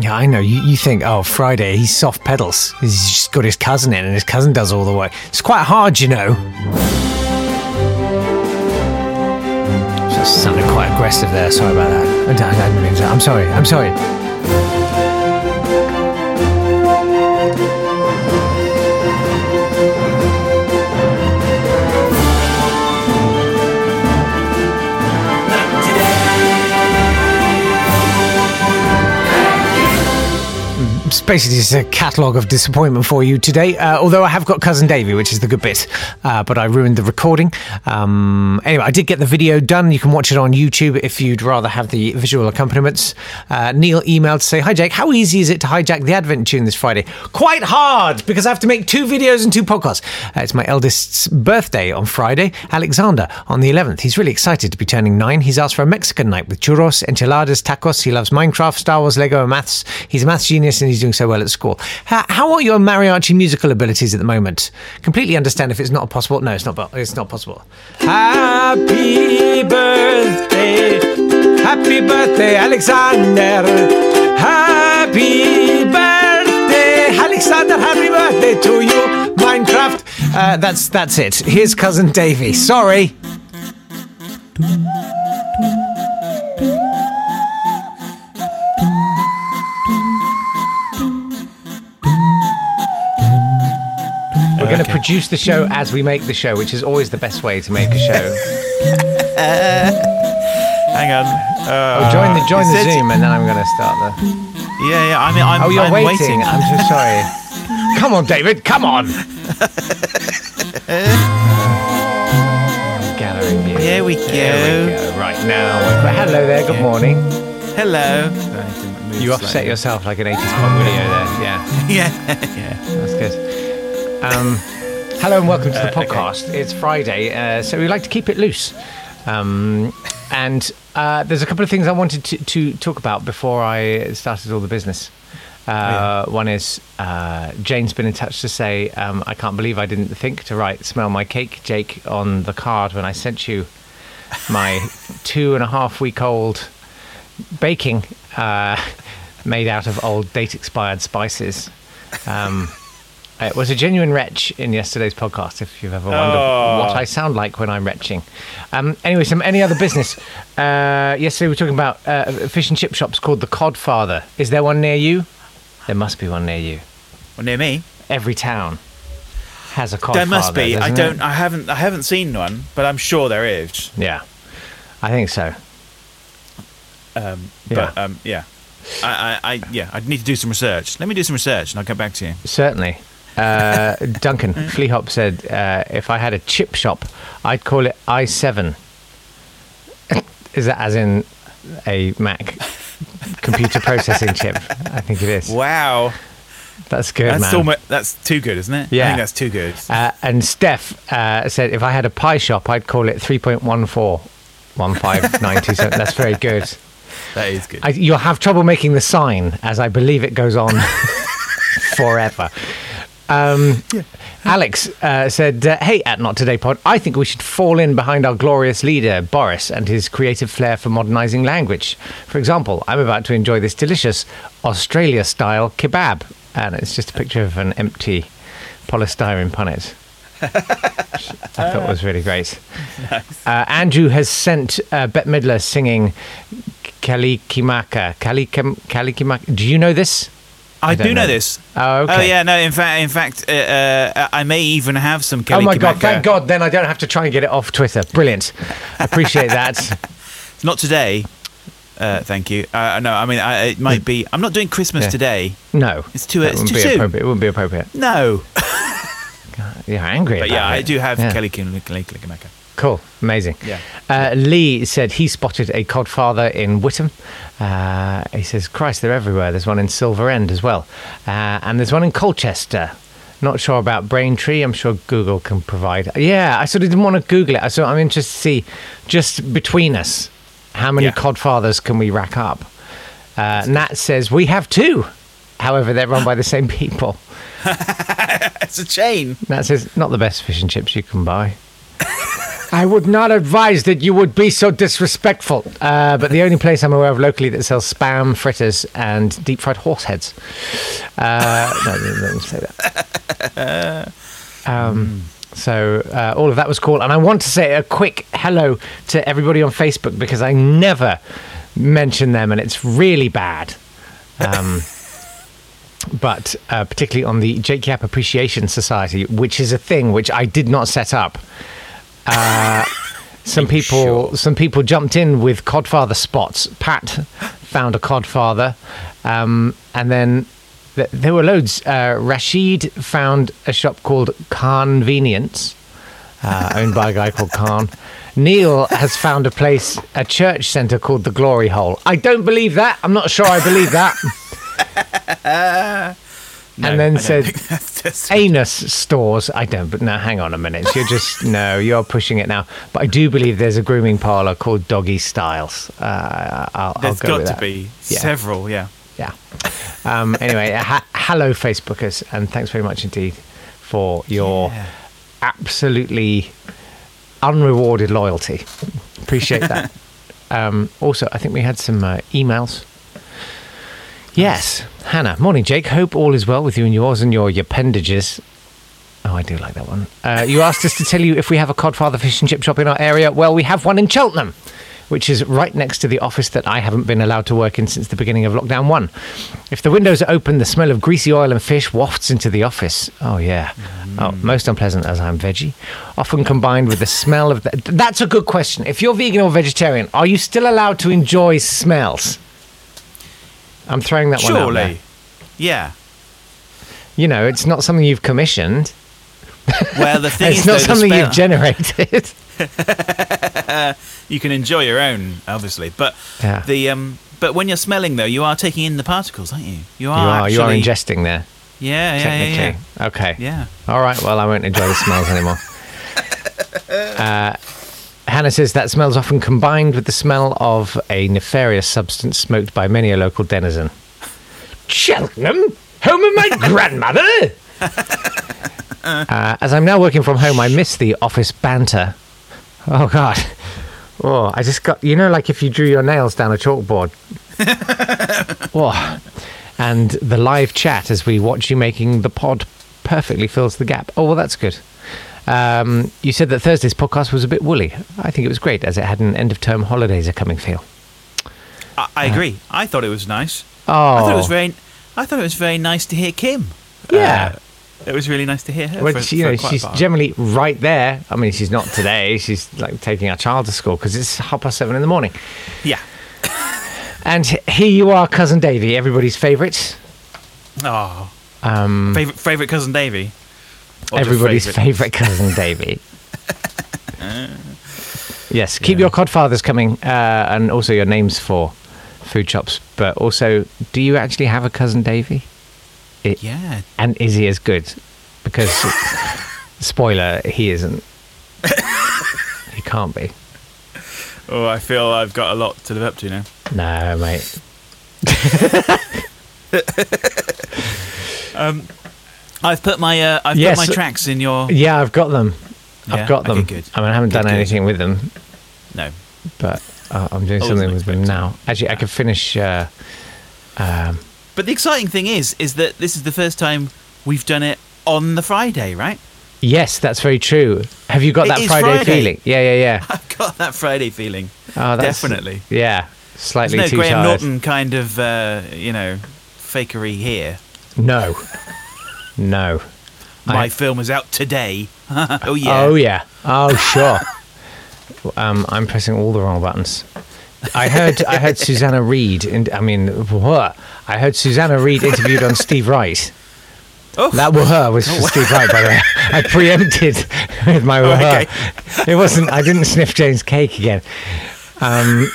Yeah, I know. You, you think, oh, Friday, he's soft pedals. He's just got his cousin in, and his cousin does all the work. It's quite hard, you know. Just sounded quite aggressive there. Sorry about that. I I to- I'm sorry. I'm sorry. It's basically just a catalogue of disappointment for you today. Uh, although I have got cousin Davy, which is the good bit, uh, but I ruined the recording. Um, anyway, I did get the video done. You can watch it on YouTube if you'd rather have the visual accompaniments. Uh, Neil emailed to say, "Hi Jake, how easy is it to hijack the Advent tune this Friday? Quite hard because I have to make two videos and two podcasts. Uh, it's my eldest's birthday on Friday, Alexander on the 11th. He's really excited to be turning nine. He's asked for a Mexican night with churros, enchiladas, tacos. He loves Minecraft, Star Wars, Lego, and maths. He's a maths genius and he's doing so well at school. How, how are your mariachi musical abilities at the moment? Completely understand if it's not possible. No, it's not. It's not possible. Happy birthday, happy birthday, Alexander. Happy birthday, Alexander. Happy birthday to you, Minecraft. Uh, that's that's it. Here's cousin Davy. Sorry. Going to produce the show as we make the show, which is always the best way to make a show. Hang on. Uh, Oh, join the join the Zoom, and then I'm going to start the. Yeah, yeah. I mean, I'm. Oh, you're I'm waiting. I'm so sorry. Come on, David. Come on. Gallery view. Here we There we go. go. Right now. Hello there. Good morning. Hello. Do I need to move You offset yourself like an 80s pop video there. Yeah, Yeah, yeah. that's good. Um, hello and welcome to the Uh, okay. podcast. It's Friday, uh, so we like to keep it loose. Um, and uh, there's a couple of things I wanted to, to talk about before I started all the business. Uh, One is uh, Jane's been in touch to say, um, I can't believe I didn't think to write "Smell My Cake, Jake" on the card when I sent you my two and a half week old baking uh, made out of old date expired spices. Um, it was a genuine retch in yesterday's podcast. If you've ever wondered Oh. what I sound like when I'm retching. Um, anyway, some any other business? Uh, yesterday we were talking about uh, fish and chip shops called the Codfather. Is there one near you? There must be one near you. Well, near me. Every town has a Codfather. There must be. I don't. it? I haven't. I haven't seen one, but I'm sure there is. Yeah, I think so. Um, Yeah. But um, yeah. I, I, I, yeah. I'd need to do some research. Let me do some research, and I'll get back to you. Certainly. Uh, Duncan Fleehop said, uh, if I had a chip shop, I'd call it i7. is that as in a Mac computer processing chip? I think it is. Wow. That's good, That's man. almost. That's too good, isn't it? Yeah, I think that's too good. Uh, and Steph uh, said, if I had a pie shop, I'd call it 3.14. 15927. That's very good. That is good. I, you'll have trouble making the sign, as I believe it goes on forever. Um, Alex uh, said, uh, "Hey, at Not Today Pod, I think we should fall in behind our glorious leader Boris and his creative flair for modernising language. For example, I'm about to enjoy this delicious Australia-style kebab, and it's just a picture of an empty polystyrene punnet." I thought was really great. Uh, Andrew has sent uh, Bette Midler singing Kalikimaka. Kalikim, Kalikimaka. Do you know this? I, do know. know. this. Oh, okay. Oh yeah, no. In fact, in fact, uh, uh, I may even have some. oh my god! Thank God. Then I don't have to try and get it off Twitter. Brilliant. Appreciate that. Not today. Uh, thank you. Uh, no, I mean, I, it might be. I'm not doing Christmas Yeah. today. No, It's too- it's too soon. Appropriate. It wouldn't be appropriate. No, You're angry but yeah, I do have Yeah. Kelly Kalikimaka. Cool, amazing. Yeah. Uh, Lee said he spotted a codfather in Witham. Uh, he says, Christ, they're everywhere. There's one in Silver End as well. Uh, and there's one in Colchester. Not sure about Braintree. I'm sure Google can provide. Yeah, I sort of didn't want to Google it. I so I'm interested to see just between us how many Yeah. codfathers can we rack up. Uh, Nat says we have two. However, they're run by the same people. It's a chain. Nat says not the best fish and chips you can buy. I would not advise that you would be so disrespectful. Uh, but the only place I'm aware of locally that sells spam, fritters, and deep fried horse heads. Uh, no, say that. Um, so uh, all of that was cool. And I want to say a quick hello to everybody on Facebook because I never mention them and it's really bad. Um, but uh, particularly on the Jake Yapp Appreciation Society, which is a thing which I did not set up. Uh, some people, some people jumped in with Codfather spots. Pat found a Codfather, um, and then th- there were loads. Uh, Rashid found a shop called Convenience, uh, owned by a guy called Khan. Neil has found a place, a church centre called the Glory Hole. I don't believe that. I'm not sure I believe that. and then said anus stores. I don't, but no, hang on a minute. You're just, no, you're pushing it now. But I do believe there's a grooming parlour called Doggy Styles. Uh, I'll, I'll go got to that. be Yeah. several. Yeah. Yeah. Um, anyway, ha- hello, Facebookers, and thanks very much indeed for your Yeah. absolutely unrewarded loyalty. Appreciate that. um, also, I think we had some uh, emails. Yes, Hannah. Morning, Jake. Hope all is well with you and yours and your appendages. Oh, I do like that one. Uh, you asked us to tell you if we have a Codfather fish and chip shop in our area. Well, we have one in Cheltenham, which is right next to the office that I haven't been allowed to work in since the beginning of lockdown one. If the windows are open, the smell of greasy oil and fish wafts into the office. Oh, yeah. Oh, most unpleasant as I'm veggie. Often combined with the smell of. The, that's a good question. If you're vegan or vegetarian, are you still allowed to enjoy smells? I'm throwing that one out there. Surely. Yeah. You know, it's not something you've commissioned. Well, the thing It's is, not though, something you've generated. you can enjoy your own, obviously, but Yeah. the um, but when you're smelling though, you are taking in the particles, aren't you? You you are. are you are ingesting there. Yeah, yeah, yeah, Technically, yeah. okay. Yeah. All right. Well, I won't enjoy the smells anymore. Uh, Hannah says that smell's often combined with the smell of a nefarious substance smoked by many a local denizen. Cheltenham, home of my grandmother. Uh, as I'm now working from home, I miss the office banter. Oh God. Oh, I just got you know, like if you drew your nails down a chalkboard. oh, and the live chat as we watch you making the pod perfectly fills the gap. Oh well, that's good. Um, you said that Thursday's podcast was a bit woolly. I think it was great as it had an end of term holidays are coming feel. I, I agree. I thought it was nice. Oh, I thought it was very. I thought it was very nice to hear Kim. Yeah. Uh, it was really nice to hear her. Well, for- she, for know, she's generally right there. I mean, she's not today. She's like taking our child to school because it's half past seven in the morning. Yeah. And here you are, cousin Davy, everybody's favourite. Oh. Um, Favorite favorite cousin Davy. Everybody's favourite? cousin Davy. yes, keep your codfathers coming, uh, and also your names for food shops. But also, do you actually have a cousin Davy? Yeah. And is he as good? Because, spoiler, he isn't. he can't be. Oh, I feel I've got a lot to live up to now. No, mate. I've put my uh, I've Yes. put my tracks in your Yeah, I've got them. Yeah? I've got Okay, them. good. I mean, I haven't Good, done good. anything with them, no. but uh, I'm doing something with them now. Actually, I could finish. Uh, um, But the exciting thing is, is that this is the first time we've done it on the Friday, right? yes, that's very true. Have you got It that Friday Friday. feeling? Yeah, yeah, yeah. I've got that Friday feeling. Oh, that's, Definitely. Yeah. slightly There's no too Graham tired. Norton kind of, uh, you know, fakery here. No, no. My I- film is out today. oh yeah. Oh yeah. Oh sure. um, I'm pressing all the wrong buttons. I heard I heard Susanna Reid. In, I mean, what? I heard Susanna Reid interviewed on Steve Wright. Oh. That were her was for Steve Wright, by the way. I preempted with my were her. okay. It wasn't. I didn't sniff Jane's cake again. Um,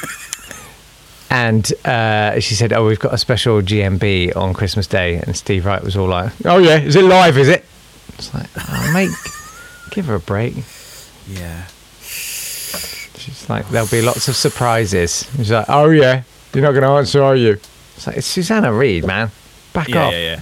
and uh, she said, "Oh, we've got a special GMB on Christmas Day." And Steve Wright was all like, "Oh yeah, is it live? Is it?" It's like, oh, mate, give her a break. Yeah. She's like, there'll be lots of surprises. She's like, oh yeah, you're not going to answer, are you? It's like, it's Susanna Reid, man. Back Yeah, off. yeah,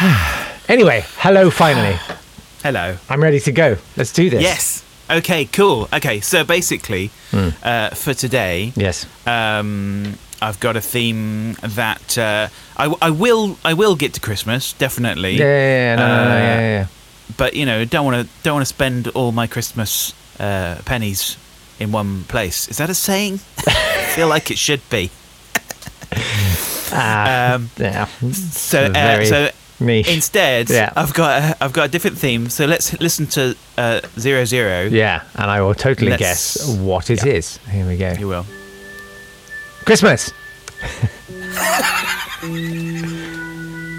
yeah. Anyway, hello, finally. Hello. I'm ready to go. Let's do this. Yes. Okay, cool. Okay, so basically, Hmm. uh, for today, Yes. um, I've got a theme that uh, I, I will I will get to Christmas definitely. Yeah, yeah, yeah, no, no, no, Uh, yeah, yeah. But you know, don't want to don't want to spend all my Christmas uh, pennies in one place. Is that a saying? I feel like it should be. Ah, Um, yeah. so uh, so niche. instead, Yeah. I've got a, I've got a different theme. So let's listen to uh, zero zero. yeah, and I will totally Let's- guess what it is. yeah. Here we go. You will. Christmas.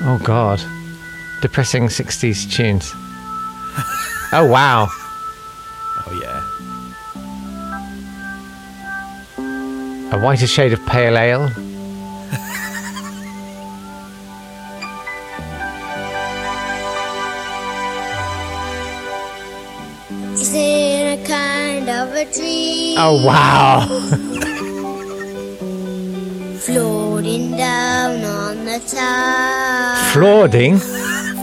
oh God, depressing '60s tunes. Oh wow. Oh yeah. A whiter shade of pale ale. Oh wow. floating down on the tide, Flooding.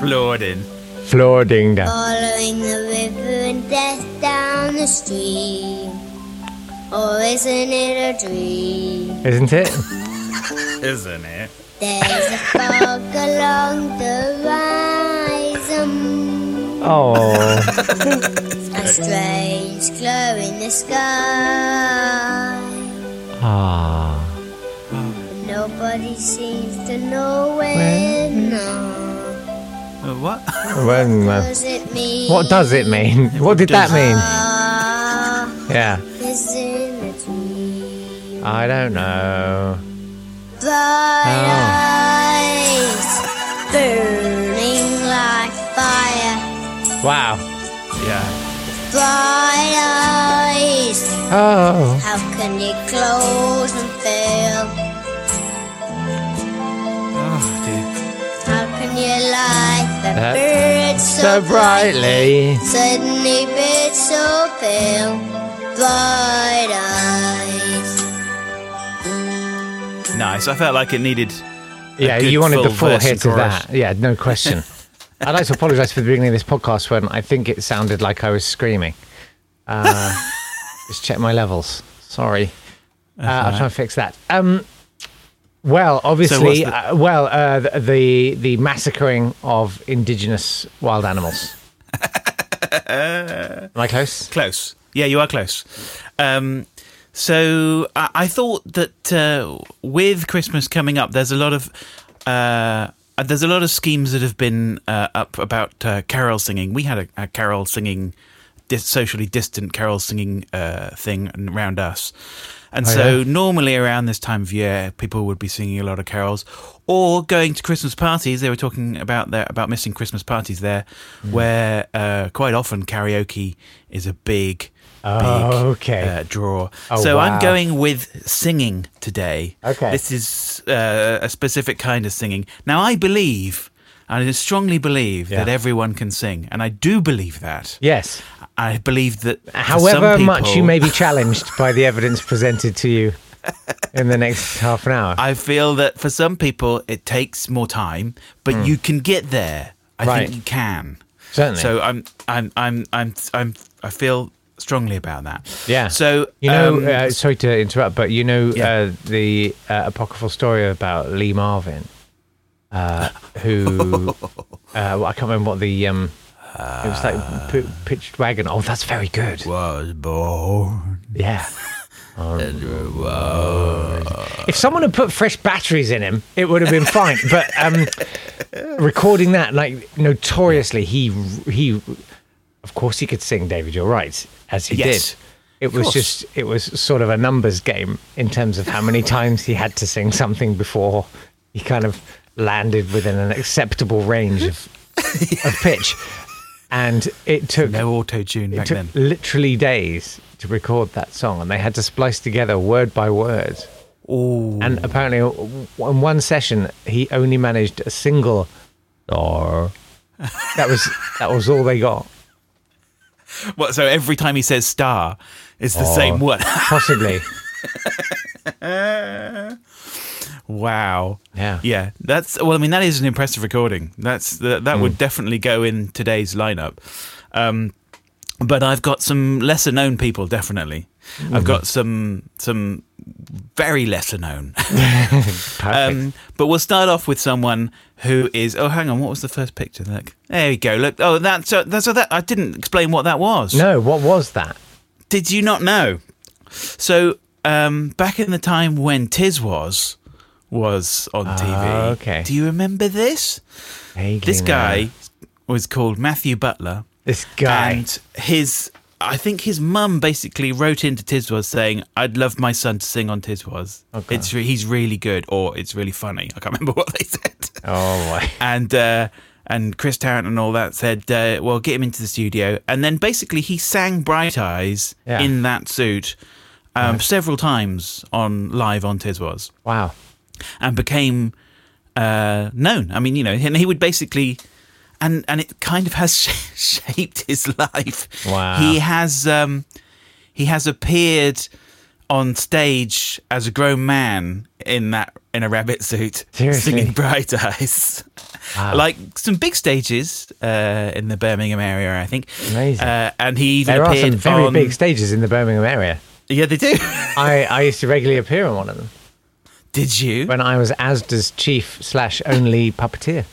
Flooding. Flooding down. following the river and death down the stream? Or isn't it a dream? Isn't it? Isn't it? There's a fog along the horizon, Oh. a strange glow in the sky. Ah. Nobody seems to know when. No. Uh, what? When, uh, Does it mean? what does it mean? What did that mean? Ah, Yeah. is in a dream. I don't know. Bright Oh. eyes, burning like fire. Wow. Yeah. Bright eyes, Oh. how can you close and fail? Oh dear. How can you light the That- birds so, So brightly. Suddenly birds so pale, bright eyes. Nice. I felt like it needed. a Yeah, good you wanted the full full hit and of that. Yeah, no question. I'd like to apologise for the beginning of this podcast when I think it sounded like I was screaming. Uh, just check my levels. Sorry. Uh, I'll try and fix that. Um, well, obviously, the- uh, well, uh, the, the the massacring of indigenous wild animals. Am I close? Close. Yeah, you are close. Um, so I, I thought that uh, with Christmas coming up, there's a lot of uh, there's a lot of schemes that have been uh, up about uh, carol singing. We had a, a carol singing, dis- socially distant carol singing uh, thing around us. And Oh, so yeah? normally around this time of year, people would be singing a lot of carols, or going to Christmas parties. They were talking about their about missing Christmas parties there, Mm. where uh, quite often karaoke is a big, Oh, big okay. uh, draw. Oh, so wow. I'm going with singing today. Okay. this is uh, a specific kind of singing. Now I believe. I strongly believe Yeah. that everyone can sing, and I do believe that. Yes. I believe that. However some much you may be challenged by the evidence presented to you in the next half an hour. I feel that for some people it takes more time, but you can get there. I. Right. think you can. Certainly. So I'm, I'm, I'm, I'm, I'm, I feel strongly about that. Yeah. So You know, um, uh, sorry to interrupt, but you know Yeah. uh, the uh, apocryphal story about Lee Marvin, uh, who uh, well, I can't remember what the um, it was like p- pitched wagon. Oh, that's very good. was born. Yeah. If someone had put fresh batteries in him, it would have been fine. But um, recording that, like notoriously, he he, of course, he could sing. David, you're right, as he Yes. did. It was just, it was sort of a numbers game in terms of how many times he had to sing something before he kind of landed within an acceptable range of, of pitch. And it took No auto tune back took then. literally days to record that song, and they had to splice together word by word. Oh, And apparently, in one session, he only managed a single "or." That was that was all they got. what? So every time he says star, it's the Oh. same one. Possibly, wow. yeah. Yeah, that's well. I mean, that is an impressive recording. That's that, that Hmm. would definitely go in today's lineup. Um, but I've got some lesser known people. Definitely, Mm-hmm. I've got some some very lesser known. Um, but we'll start off with someone who is. Oh, hang on. What was the first picture? Look, there we go. Look. Oh, that's uh, that's uh, that. I didn't explain what that was. no, what was that? Did you not know? So um, back in the time when Tiswas was on TV. Ah, okay. Do you remember this? Vaguely This guy was called Matthew Butler. This guy. And his, I think his mum basically wrote into Tiswas saying, "I'd love my son to sing on Tiswas. Okay. It's re- he's really good, or it's really funny." I can't remember what they said. oh boy. And uh, and Chris Tarrant and all that said, uh, "Well, get him into the studio." And then basically he sang "Bright Eyes" Yeah. in that suit um, several times on live on Tiswas Wow. and became uh, known. I mean, you know, and he would basically, and and it kind of has shaped his life. Wow. He has um, he has appeared on stage as a grown man in that in a rabbit suit, Seriously? singing "Bright Eyes." Like some big stages uh, in the Birmingham area, I think. Amazing. Uh, and he even There are appeared some very on, big stages in the Birmingham area. Yeah, they do. I, I used to regularly appear on one of them Did you? when I was ASDA's chief slash only puppeteer.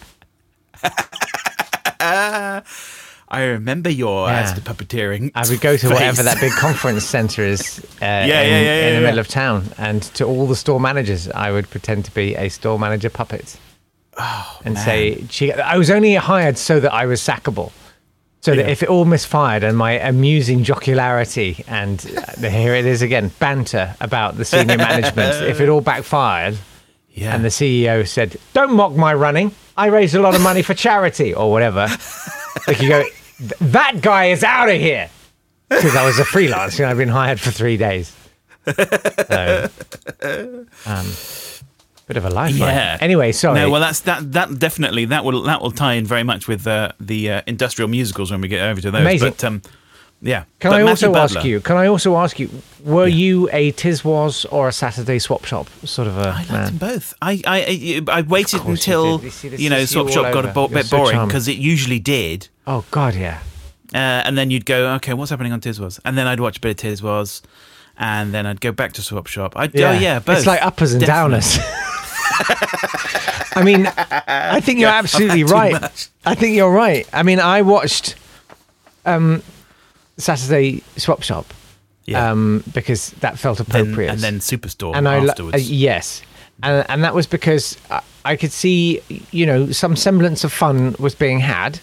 I remember your Yeah. as the puppeteering. I would go to whatever that big conference centre is uh, in, yeah, yeah, yeah, in the yeah. middle of town. And to all the store managers, I would pretend to be a store manager puppet. Oh, and say, "Gee," I was only hired so that I was sackable. So that Yeah. if it all misfired and my amusing jocularity and uh, here it is again, banter about the senior management, if it all backfired Yeah. and the CEO said, Don't mock my running, I raised a lot of money for charity or whatever, like you go, "Th- That guy is out of here. Because I was a freelancer you know, I've been hired for three days. So, um, bit of a life. Yeah. Anyway, sorry. No, well, that's that. That definitely that will that will tie in very much with uh, the uh, industrial musicals when we get over to those. Amazing. But um, yeah. Can But I Matthew also ask you? Can I also ask you? Were you a Tiswas or a Saturday swap shop sort of a I liked man? them both. I I I, I waited you until. You you know Swap you Shop got a bo- bit so boring because it usually did. Oh God, yeah. Uh, and then you'd go, okay, what's happening on Tiswas? And then I'd watch a bit of Tiswas, and then I'd go back to Swap Shop. I'd, Oh yeah, both. It's like uppers and Definitely. downers. I mean, I think you're Yeah, absolutely right. I think you're right. I mean, I watched um, Saturday Swap Shop Yeah. um, because that felt Then- appropriate. and then Superstore and I afterwards. uh, yes, and and that was because I, I could see you know some semblance of fun was being had,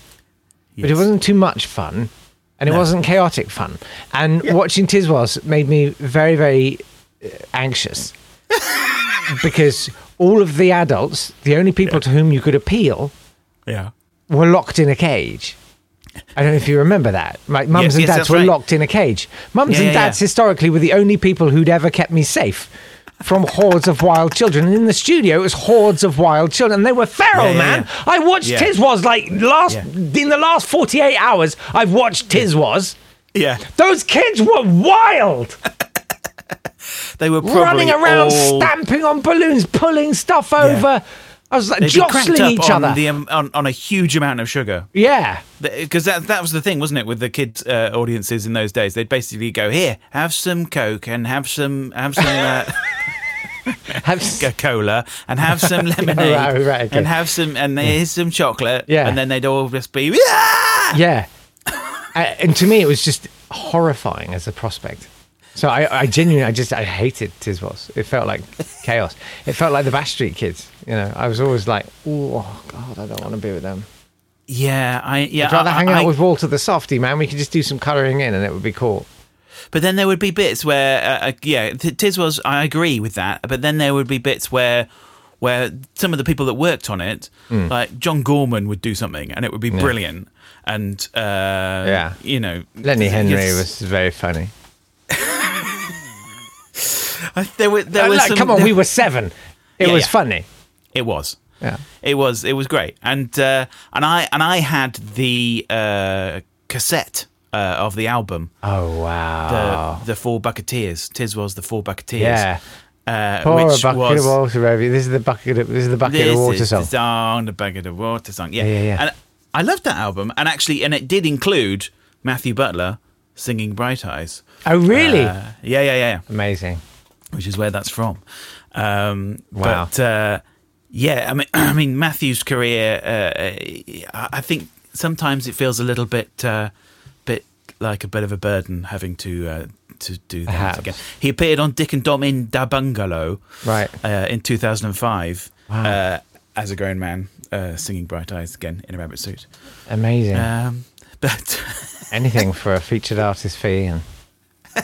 but it wasn't too much fun, and it No. wasn't chaotic fun. And watching Tiswas made me very very uh, anxious because all of the adults, the only people to whom you could appeal, Yeah. were locked in a cage. I don't know if you remember that. Like mums Yes, and dads that's were right. locked in a cage. Mums Yeah, and dads yeah. historically were the only people who'd ever kept me safe from hordes of wild children. And in the studio, it was hordes of wild children. And they were feral, Yeah, man. I watched Yeah. Tiswas like last in the last 48 hours. I've watched Tiswas. Yeah. Those kids were wild, They were running around, all, stamping on balloons, pulling stuff over. I was like They'd jostling each on, other. the, um, on, on a huge amount of sugar. yeah. Because that that was the thing, wasn't it, with the kids uh, audiences in those days? They'd basically go, "Here, have some Coke and have some have some uh, Have, some cola and have some lemonade Right, right, okay. and have some and here's some chocolate." Yeah. and then they'd all just be, "Yeah!" Yeah. Uh, and to me, it was just horrifying as a prospect. So I, I genuinely, I just, I hated Tiswas. It felt like chaos. It felt like the Bash Street Kids. You know, I was always like, oh God, I don't want to be with them. Yeah, I yeah. I'd rather I- hang out I- with Walter the Softy, man. We could just do some colouring in and it would be cool. But then there would be bits where, uh, uh, yeah, T- Tiswas. I agree with that. But then there would be bits where, where some of the people that worked on it, Hmm. like John Gorman, would do something, and it would be brilliant. And uh, Yeah. you know, Lenny Henry was very funny. I- There were there Uh, was like, some, come on, there- we were seven. It Yeah, was yeah. funny. It was. Yeah. It was. It was great. And uh, and I and I had the uh, cassette uh, of the album. Oh, wow. the the Four Bucketeers. Tiswas the Four Bucketeers. yeah. uh, Pour a bucket was of water over you. This is the bucket of, this is the bucket this of water is song. the song, the bucket of water song. Yeah, Yeah, yeah, yeah. And I loved that album, and actually, and it did include Matthew Butler singing "Bright Eyes." Oh, really? Uh, yeah, yeah, yeah, yeah. Amazing. Which is where that's from. Um, Wow. But uh, yeah, I mean, I mean, Matthew's career. Uh, I I think sometimes it feels a little bit, uh, bit like a bit of a burden having to. Uh, to do that Perhaps. again. He appeared on Dick and Dom in Da Bungalow, Right. uh, in 2005 Wow. uh, as a grown man uh, singing Bright Eyes again in a rabbit suit. Amazing. Um, but Anything for a featured artist fee. And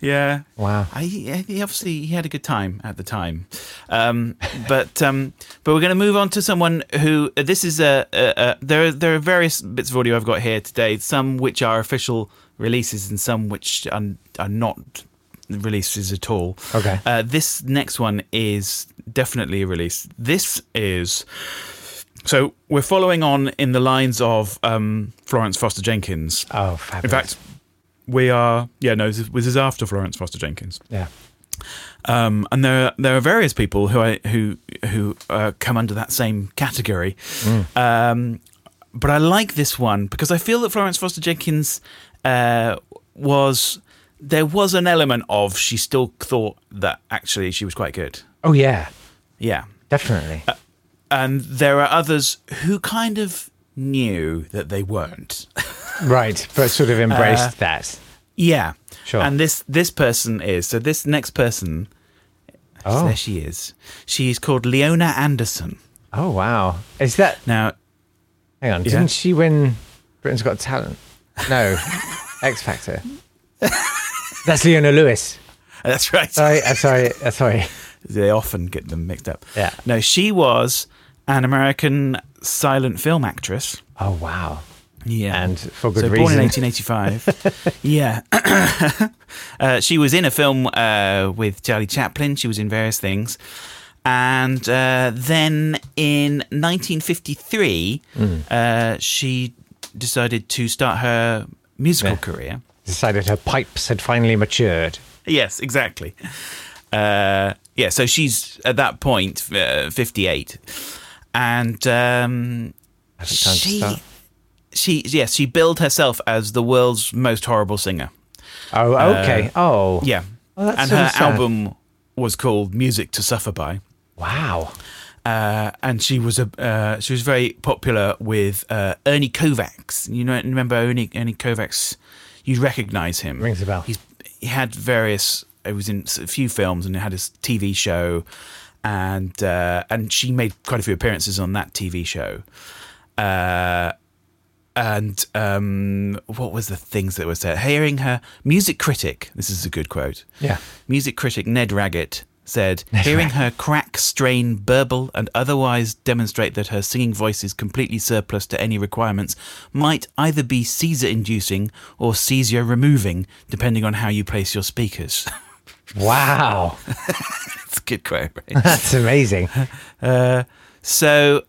yeah, wow. I, he obviously he had a good time at the time. Um, but um, but we're going to move on to someone who this is a, a, a there are, there are various bits of audio I've got here today. Some which are official releases and some which are, are not releases at all. Okay. Uh, this next one is definitely a release. This is. So we're following on in the lines of um, Florence Foster Jenkins. Oh, fabulous. In fact, we are. Yeah, no, this is, this is after Florence Foster Jenkins. yeah. Um, and there, there are various people who I, who who uh, come under that same category. Um, but I like this one because I feel that Florence Foster Jenkins uh, was there was an element of she still thought that actually she was quite good. Oh, yeah. Yeah, Definitely. and there are others who kind of knew that they weren't. right. But sort of embraced that. yeah, Sure. And this this person is so. This next person, Oh. there she is. She is called Leona Anderson. Oh, wow. Is that. Now, Hang on. Yeah. Didn't she win Britain's Got Talent? No. X Factor. That's Leona Lewis. that's right. Sorry. I'm sorry. uh, sorry. They often get them mixed up. Yeah. No, she was an American silent film actress. Oh, wow. Yeah. And for good so born in 1885. yeah. uh, she was in a film uh, with Charlie Chaplin. She was in various things. And uh, then in 1953, Mm. uh, she decided to start her musical Yeah. career. Decided her pipes had finally matured. Yes, exactly. Uh, yeah, so she's at that point uh, 58. And um, Has it time to she, she, yes, she billed herself as the world's most horrible singer. Oh, okay. oh. Uh, Yeah. Oh, that's and her sad. album was called Music to Suffer By. Wow. Uh, and she was a uh, she was very popular with uh, Ernie Kovacs. You know, remember Ernie Ernie Kovacs? You'd recognise him. Rings a bell. He's he had various. He was in a few films and he had his TV show, and uh, and she made quite a few appearances on that TV show. Uh, and um, what was the things that were said? Hearing her music critic. This is a good quote. Yeah. Music critic Ned Raggett said, Hearing her crack, strain, burble, and otherwise demonstrate that her singing voice is completely surplus to any requirements might either be seizure inducing or seizure removing, depending on how you place your speakers. Wow. That's a good quote, right? That's amazing. So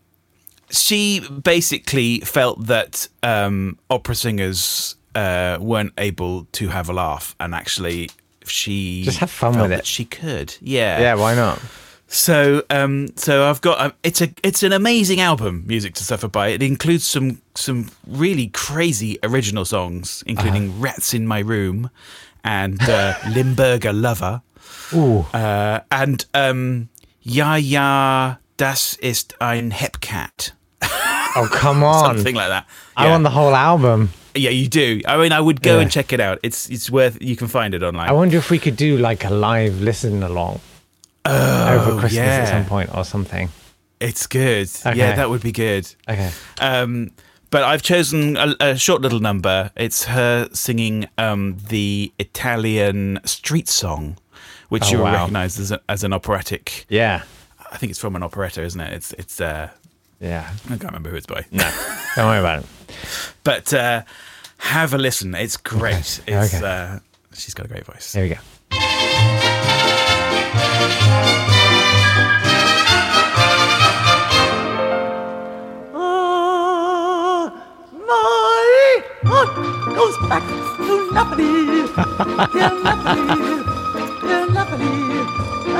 she basically felt that um, opera singers uh, weren't able to have a laugh, and actually, she Just have fun with it. She could, yeah, Yeah, why not? So, um, so I've got um, it's a it's an amazing album, Music to Suffer By. It includes some some really crazy original songs, including Uh-huh. "Rats in My Room" and uh, "Limburger Lover," Ooh. uh, and um, "Ja Ja, das ist ein Hepcat," Oh, come on. something like that. I Yeah. want the whole album. yeah, you do. I mean, I would go Yeah. and check it out. It's it's worth. You can find it online. I wonder if we could do like a live listen along over Christmas yeah. at some point or something. It's good. Okay. Yeah, that would be good. Okay. Um, but I've chosen a, a short little number. It's her singing um, the Italian street song, which Oh, you'll wow. recognise as, a, as an operatic. Yeah. I think it's from an operetta, isn't it? It's it's. Uh, Yeah. I can't remember who it's by. No. Don't worry about it. But uh, have a listen. It's great. It's Okay. uh, she's got a great voice. Here we go. Heart goes back to Napoli, dear Napoli, dear Napoli,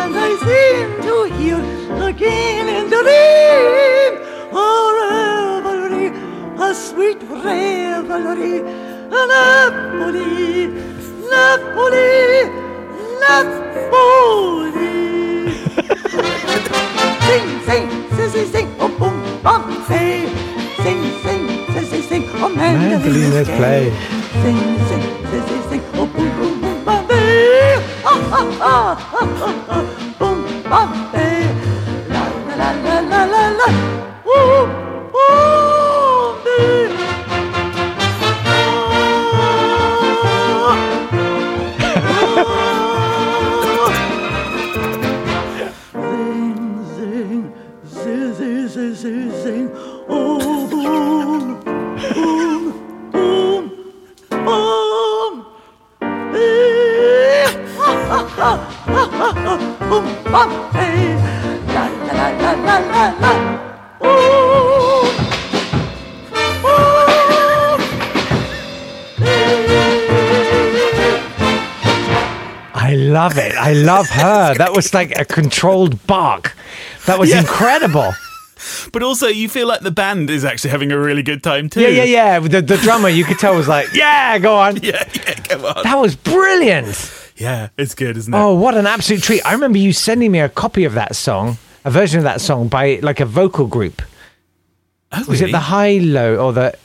and I seem to hear again in the dream a revelry, a sweet revelry, a Napoli, Napoli, Napoli. Sing, sing, sing, sing, sing, oh boom, bum, say. Sing, sing, sing, oh mandolin Mandolin is is play. Sing, sing, sing, sing, sing, oh boom, boom, boom, bum, bay. Ah, ah, ah, ah, ah, ah, boom, bum, bay. La, la, la, la, la, la, la. Ooh, I love it. I love her. That was like a controlled bark. That was Yeah. incredible. But also, you feel like the band is actually having a really good time too. Yeah, yeah, yeah. The, the drummer, you could tell, was like, yeah, go on. Yeah, yeah, come on. That was brilliant. Yeah, it's good, isn't it? Oh, what an absolute treat. I remember you sending me a copy of that song, a version of that song by like a vocal group. Oh, Was it the high low or the.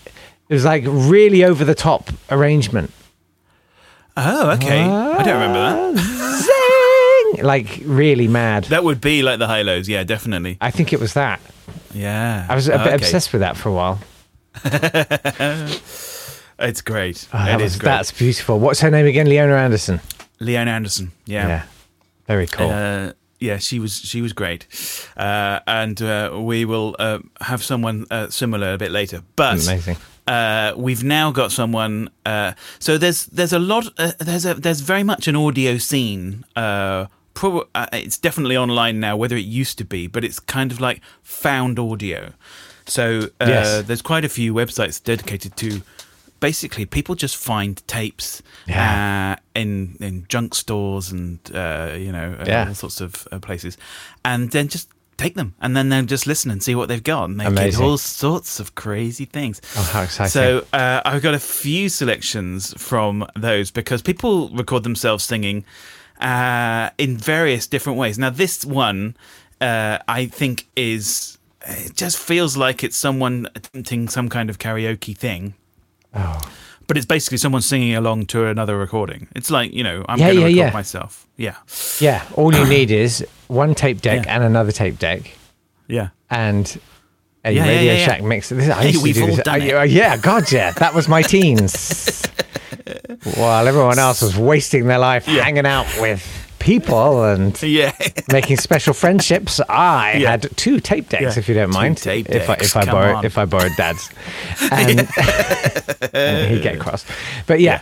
It was like really over the top arrangement. Oh, okay. I don't remember that. Zing! Like really mad. That would be like the Hi-Lo's. Yeah, definitely. I think it was that. Yeah. I was a bit Okay. obsessed with that for a while. It's great. Oh, that It was, is great. That's beautiful. What's her name again? Leona Anderson. Leon Anderson. Yeah. Very cool. Uh, yeah, she was she was great, uh, and uh, we will uh, have someone uh, similar a bit later. But Amazing. Uh, we've now got someone. Uh, so there's there's a lot. Uh, there's a there's very much an audio scene. Uh, uh, it's definitely online now. Whether it used to be, but it's kind of like found audio. So uh, Yes. there's quite a few websites dedicated to. Basically, people just find tapes Yeah. uh, in in junk stores and uh, you know uh, Yeah. all sorts of uh, places, and then just take them, and then they'll just listen and see what they've got, and they get all sorts of crazy things. Oh, how exciting. So uh, I've got a few selections from those because people record themselves singing uh, in various different ways. Now, this one uh, I think is it just feels like it's someone attempting some kind of karaoke thing. Oh. But it's basically someone singing along to another recording. It's like, you know, I'm Yeah, going to yeah, record yeah. myself. Yeah. Yeah, all you need is one tape deck and another tape deck Yeah. and a Yeah, Radio. Shack mix. This, I Hey, to we've do all this. done I- it. yeah, God, yeah, that was my teens. While everyone else was wasting their life hanging out with people and Yeah. making special friendships, I Yeah. had two tape decks, Yeah. if you don't Two mind. tape if I, decks, if I borrowed on. if I borrowed Dad's, and, and he'd get cross. But yeah,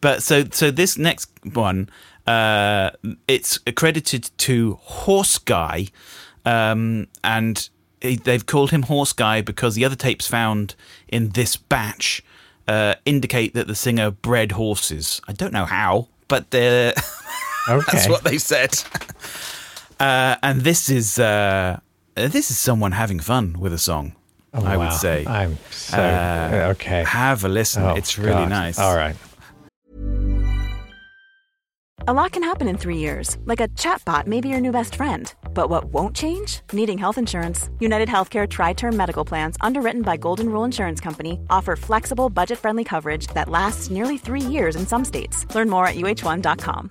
But so so this next one, uh, it's accredited to Horse Guy, um, and they've called him Horse Guy because the other tapes found in this batch uh, indicate that the singer bred horses. I don't know how, but they're okay. that's what they said. Uh, and this is uh, this is someone having fun with a song. I Oh, Wow. would say. I'm so Uh, okay. Have a listen. Oh, it's really God. nice. All right. A lot can happen in three years, like a chatbot may be your new best friend. But what won't change? Needing health insurance. United Healthcare Tri Term Medical Plans, underwritten by Golden Rule Insurance Company, offer flexible, budget friendly coverage that lasts nearly three years in some states. Learn more at uhone.com.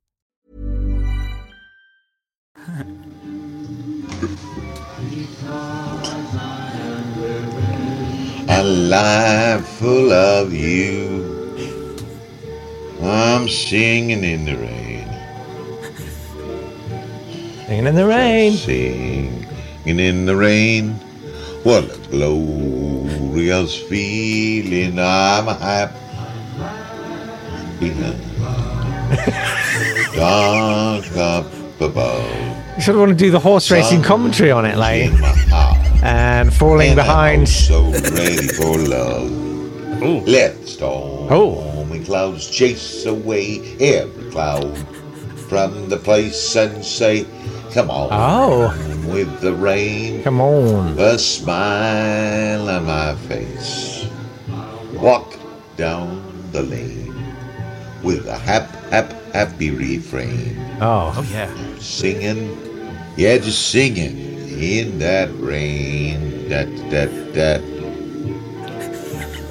A life full of you. I'm singing in the rain. Singing in the rain. Singing in the rain. What a glorious feeling. I'm happy. Dark up. You sort of want to do the horse racing commentary on it, like, In my heart. and falling And I'm behind. so ready for love. Let stormy Oh. clouds chase away every cloud from the place and say, Come on Oh, with the rain, come on. a smile on my face. Walk down the lane with a hap, hap, happy refrain. Oh, Oh yeah. Singing, yeah, just singing in that rain. That, that, that.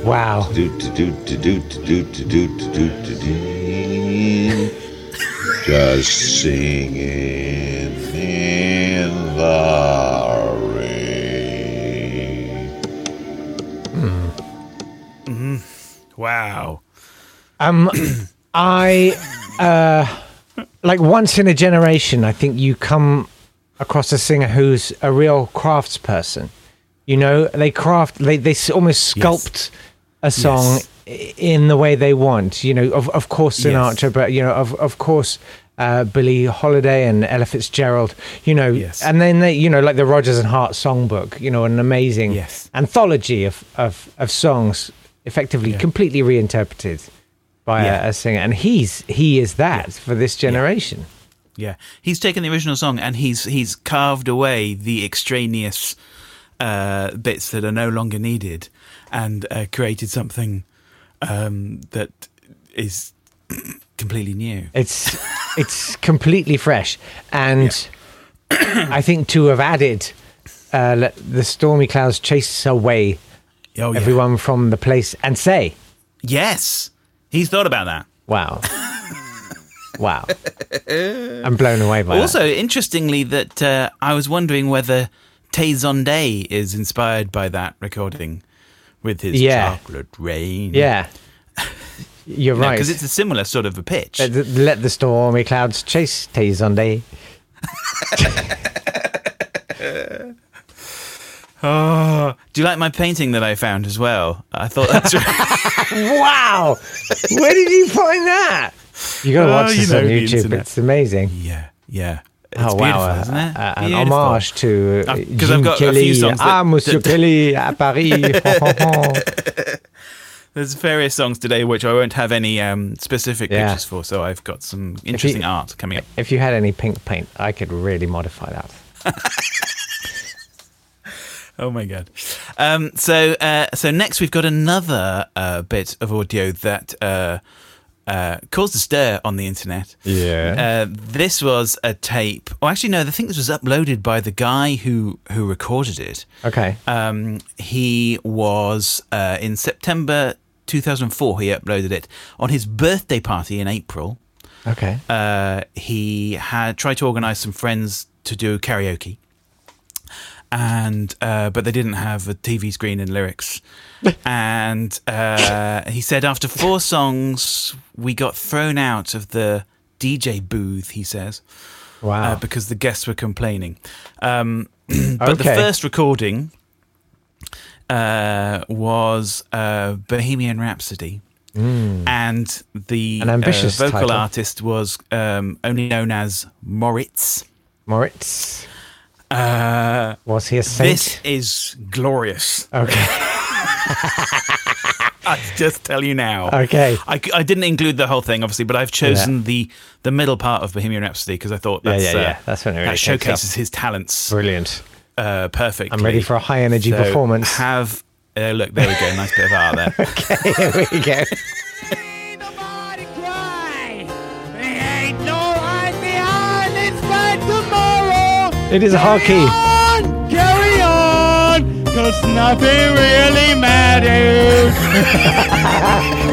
wow. Do, do, do, do, do, do, do, do, do, do, do, do. Just singing in the rain. Wow. Um, I uh, like once in a generation. I think you come across a singer who's a real craftsperson. You know, they craft. They they almost sculpt a song Yes. in the way they want. You know, of of course Sinatra, Yes. but you know, of of course. Uh, Billie Holiday and Ella Fitzgerald, you know, Yes. and then they, you know, like the Rodgers and Hart songbook, you know, an amazing Yes. anthology of, of, of songs, effectively Yeah. completely reinterpreted by Yeah. a, a singer, and he's he is that for this generation. Yeah, he's taken the original song and he's he's carved away the extraneous uh, bits that are no longer needed, and uh, created something um, that is completely new. It's it's completely fresh, and I think to have added uh, the stormy clouds chase away Oh, yeah. everyone from the place and say, Yes, he's thought about that. "Wow, wow." I'm blown away by Also, that. Also, interestingly, that uh, I was wondering whether Tay Zonday is inspired by that recording with his Yeah. chocolate rain. Yeah, you're right. because it's a similar sort of a pitch. let, the, let the stormy clouds chase Tay on day. Oh, do you like my painting that I found as well? I thought that's right. Wow, where did you find that? You got to Oh, watch you this know on YouTube. It's amazing. yeah, yeah. It's oh beautiful, wow, isn't it? Uh, an homage to Uh, uh, 'cause I've got a few Kelly. songs that- ah, Monsieur Kelly à Paris. There's various songs today which I won't have any um, specific Yeah. pictures for, so I've got some interesting art coming up. if you had any pink paint, I could really modify that. Oh my god! Um, so, uh, so next we've got another uh, bit of audio that uh, uh, caused a stir on the internet. Yeah. Uh, this was a tape. Oh, actually, no. I think this was uploaded by the guy who who recorded it. Okay. Um, he was uh, in September 2004. He uploaded it on his birthday party in April. Okay. uh, he had tried to organise some friends to do karaoke, and uh, but they didn't have a TV screen and lyrics. and uh, he said after four songs, we got thrown out of the DJ booth. He says, Wow. uh, because the guests were complaining. Um, but the first recording uh, was uh, Bohemian Rhapsody. And the. An ambitious uh, vocal title. artist was um, only known as Moritz. Moritz. Uh, Was he a saint? this is glorious. Okay. I just tell you now. Okay. I, I didn't include the whole thing, obviously, but I've chosen the the middle part of Bohemian Rhapsody because I thought Yeah, that's, yeah, uh, yeah. That's when it really that showcases his talents Brilliant. uh, perfectly. I'm ready for a high energy So performance. Have uh, look, there we go. Nice bit of art there. okay, here we go. It is hard on, carry on, cause nothing really matters.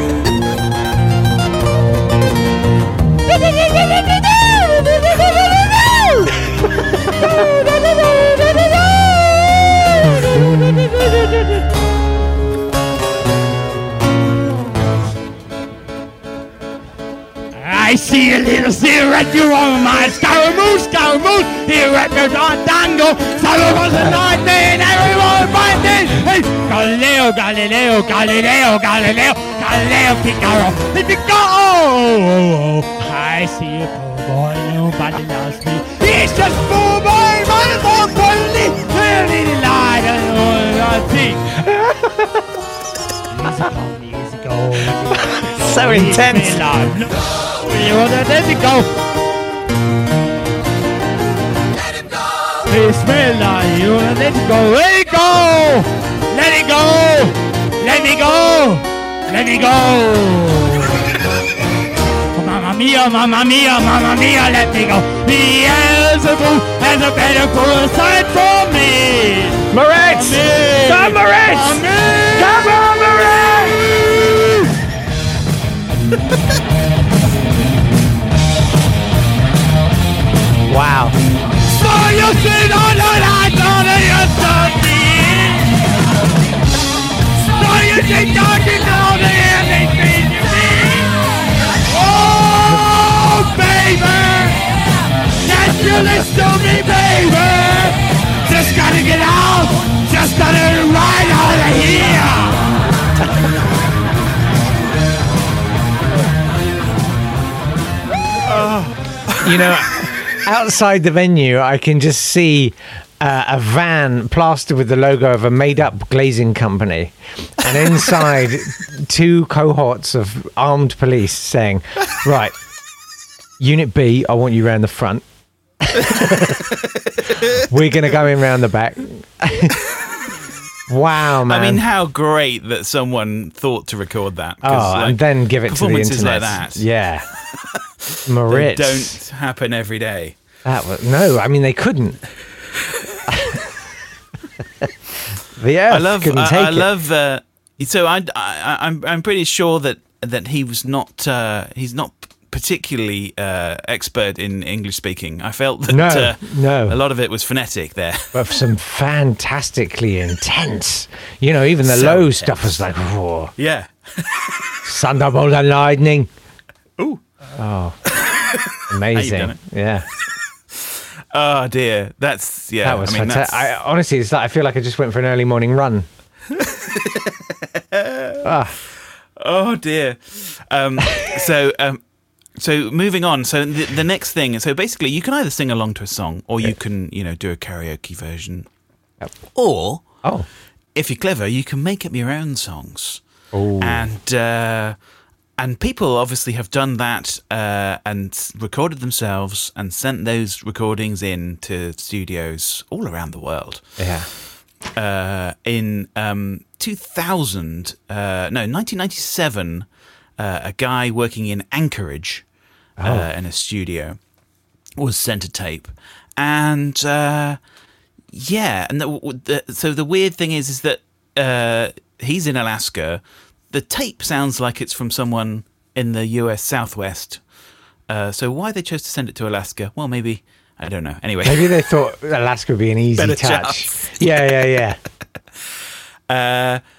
I see a little cigarette, you on my scaramouche, scaramouche, here at the Dango, a night and everyone fighting. Hey, Galileo, Galileo, Galileo, Galileo, Galileo, Figaro, let me go! Oh, oh, oh, oh, I see a poor boy, nobody loves me. He's just poor boy, but it's all friendly, really light and all I see. Easy go, easy go, easy go. So intense. Leave. You want to let it go? Bismillah, you want to let it go? Let it go! Let it go! Let me go! Let me go! Oh, Mamma mia, mamma mia, mamma mia, let me go! Beelzebub has a better foresight for me! Moritz! For me! Come, Moritz! For me! Come on, Moritz! mean. Oh, baby. To me, baby. Just gotta get out. Just gotta ride out of here. You know, outside the venue, I can just see uh, a van plastered with the logo of a made up glazing company. And inside, two cohorts of armed police saying, Right, Unit B, I want you round the front. We're going to go in round the back. wow, man. I mean, how great that someone thought to record that. oh, like, and then give it to the performances internet. like that. Yeah. they don't happen every day. That was, no, I mean, they couldn't. the earth I love. couldn't I, take I it. love. Uh, so I, I, I'm, I'm pretty sure that that he was not. Uh, he's not particularly uh, expert in English speaking. I felt that No, uh, no. a lot of it was phonetic there. but some fantastically intense. You know, even the So low intense. stuff was like, whoa, Yeah. thunderbolt and lightning. Ooh. Oh, amazing. Yeah, Oh dear. That's yeah. that was I mean, fantastic. I, honestly, it's like I feel like I just went for an early morning run. ah, Oh dear. Um, so um, so moving on. So the, the next thing. So basically, you can either sing along to a song, or you can you know do a karaoke version, or oh, if you're clever, you can make up your own songs. Ooh. And uh, and people obviously have done that uh, and recorded themselves and sent those recordings in to studios all around the world. yeah. Uh, in um, 2000, uh, no, 1997, uh, a guy working in Anchorage uh, in a studio was sent a tape, and uh, yeah, and the, the, so the weird thing is, is that uh, he's in Alaska. The tape sounds like it's from someone in the U.S. Southwest, Uh, so why they chose to send it to Alaska? Well, maybe I don't know. Anyway, Maybe they thought Alaska would be an easy Better touch. chance. Yeah, yeah, yeah.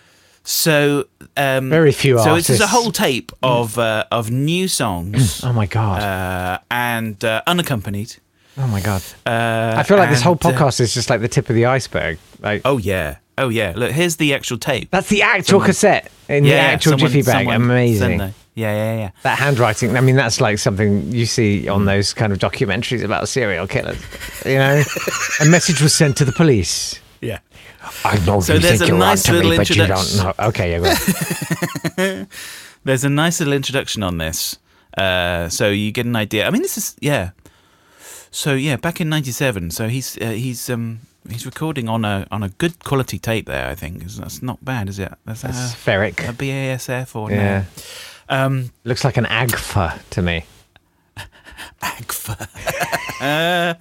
So um, Very few So this is a whole tape of uh, of new songs Oh my god. uh, and uh, unaccompanied. oh my god. Uh, I feel like this whole uh, podcast is just like the tip of the iceberg. Like oh yeah, oh yeah. Look, here's the actual tape. that's the actual someone- cassette in the yeah, actual someone- jiffy bag. Amazing. Yeah, yeah, yeah. That handwriting. I mean, that's like something you see on those kind of documentaries about serial killers. You know, a message was sent to the police. Yeah. I know So you there's think a you're nice me, little but you don't introduction. know. Okay, yeah, go. There's a nice little introduction on this, uh, so you get an idea. I mean, this is yeah. So yeah, back in '97. So he's uh, he's um he's recording on a on a good quality tape there. I think that's not bad, is it? That's, That's uh, ferric. a BASF or Yeah. no? Um, Looks like an agfa to me. uh,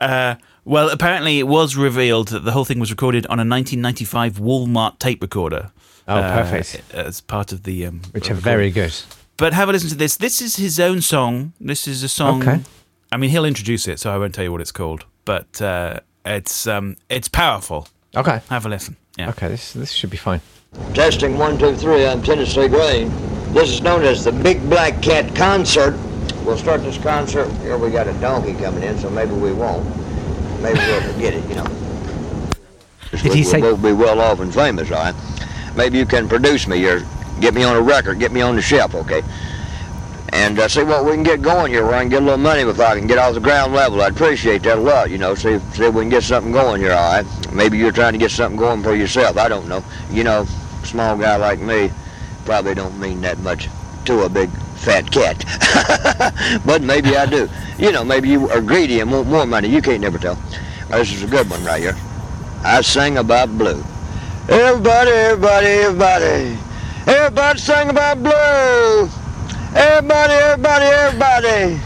uh, well, apparently it was revealed that the whole thing was recorded on a 1995 Walmart tape recorder. Oh, uh, perfect. As part of the um, Which are recording. very good. But have a listen to this. This is his own song. This is a song. Okay. I mean, he'll introduce it, so I won't tell you what it's called. But uh, it's um, it's powerful. Okay. Have a listen. Yeah. Okay, this this should be fine. Testing one, two, three. I'm Tennessee Green. This is known as the Big Black Cat Concert. We'll start this concert. Here we got a donkey coming in, so maybe we won't. Maybe we'll forget it, you know. Did he we'll say- both be well off and famous, all right? Maybe you can produce me or get me on a record, get me on the shelf, okay? And uh, see what we can get going here, where I can get a little money if I can get off the ground level. I'd appreciate that a lot, you know. See, see if we can get something going here, all right? Maybe you're trying to get something going for yourself. I don't know. You know, small guy like me probably don't mean that much to a big fat cat. but maybe I do. You know, maybe you are greedy and want more money. You can't never tell. This is a good one right here. I sing about blue. Everybody, everybody, everybody. Everybody sing about blue. Everybody, everybody, everybody.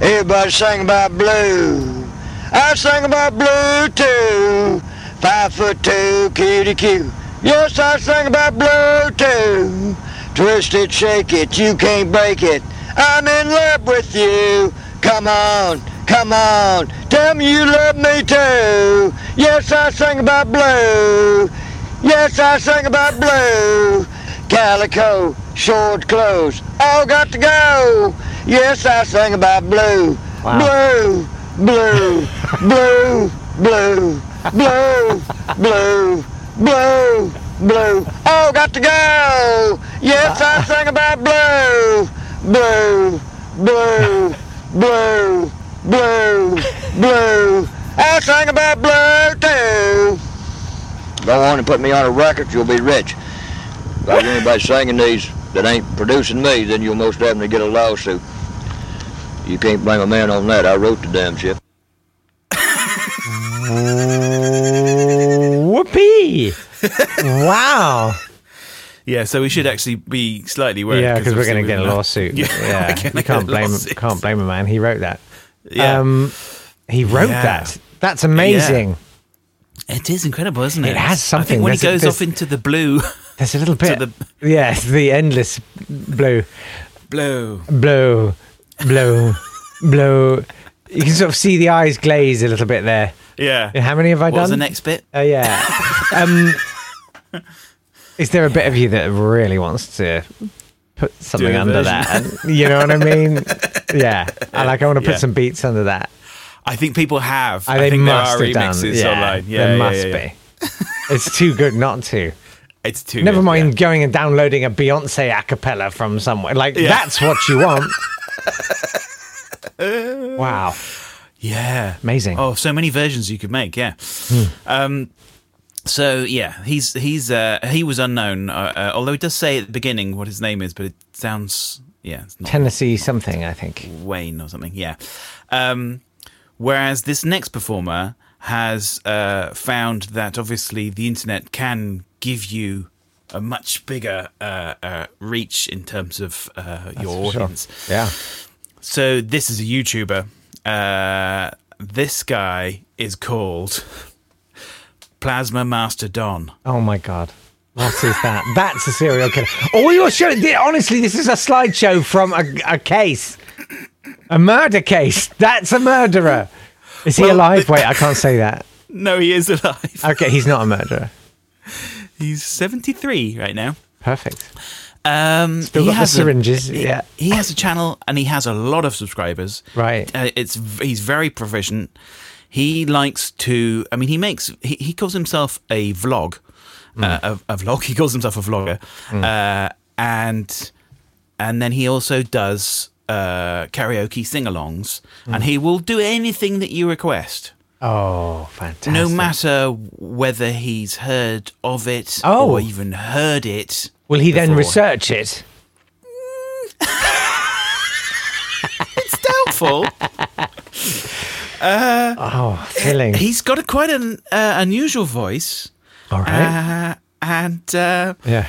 Everybody sing about blue. I sing about blue too. Five foot two, cutie cute. Yes, I sing about blue too. Twist it, shake it, you can't break it. I'm in love with you. Come on, come on. Tell me you love me too. Yes, I sing about blue. Yes, I sing about blue. Calico, short clothes, all got to go. Yes, I sing about blue. Blue, blue, blue, blue, blue, blue, blue, blue, all got to go. Yes, I sing about blue. Blue, blue, blue, blue, blue. I sing about blue too. Go on and put me on a record, you'll be rich. If there's anybody singing these that ain't producing me, then you'll most definitely get a lawsuit. You can't blame a man on that. I wrote the damn shit. Whoopee! wow. Yeah. So we should actually be slightly worried. Yeah, because we're going to get a lawsuit. Yeah, Yeah, you can't a blame lawsuit. can't blame a man. He wrote that. Yeah. Um, he wrote Yeah. that. That's amazing. It is incredible, isn't it? It has I something. think when he There's a- goes off into the blue, There's a little bit. the- yeah, the endless blue, blue. blue, blue, blue. You can sort of see the eyes glaze a little bit there. Yeah. How many have I What done? was the next bit? Oh yeah. um, is there a bit of you that really wants to put something under that? And, you know what I mean? Yeah. I like. I want to put Yeah. some beats under that. I think people have. I, I think there must are have done. remixes Yeah, online. Yeah, there must be. it's too good not to. It's too. Never good, mind going and downloading a Beyonce a cappella from somewhere. Like that's what you want. wow. Yeah. Amazing. Oh, so many versions you could make. Yeah. Hmm. Um. So yeah, he's he's uh, he was unknown. Uh, uh, although it does say at the beginning what his name is, but it sounds yeah, it's not Tennessee something, I think. Wayne or something. Yeah. Um. Whereas this next performer has uh, found that obviously the internet can give you a much bigger uh, uh, reach in terms of uh, your for sure. audience. Yeah. So this is a YouTuber. Uh, this guy is called Plasma Master Don. Oh my god. What is that? That's a serial killer. All you're showing, honestly, this is a slideshow from a, a case. A murder case. That's a murderer. Is he Well, alive? Wait, I can't say that. No, he is alive. Okay, he's not a murderer. He's 73 right now. Perfect. Um, Still he got has a- syringes, he- yeah. he has a channel and he has a lot of subscribers. Right. Uh, it's he's very proficient. He likes to. I mean, he makes. He, he calls himself a vlog. Uh, a, a vlog. He calls himself a vlogger, uh, and and then he also does uh, karaoke sing-alongs, and he will do anything that you request. Oh, fantastic. No matter whether he's heard of it Oh. or even heard it. Will he then research it? It's doubtful. Oh, thrilling. He's got a quite an uh, unusual voice. All right. Uh, and uh, yeah.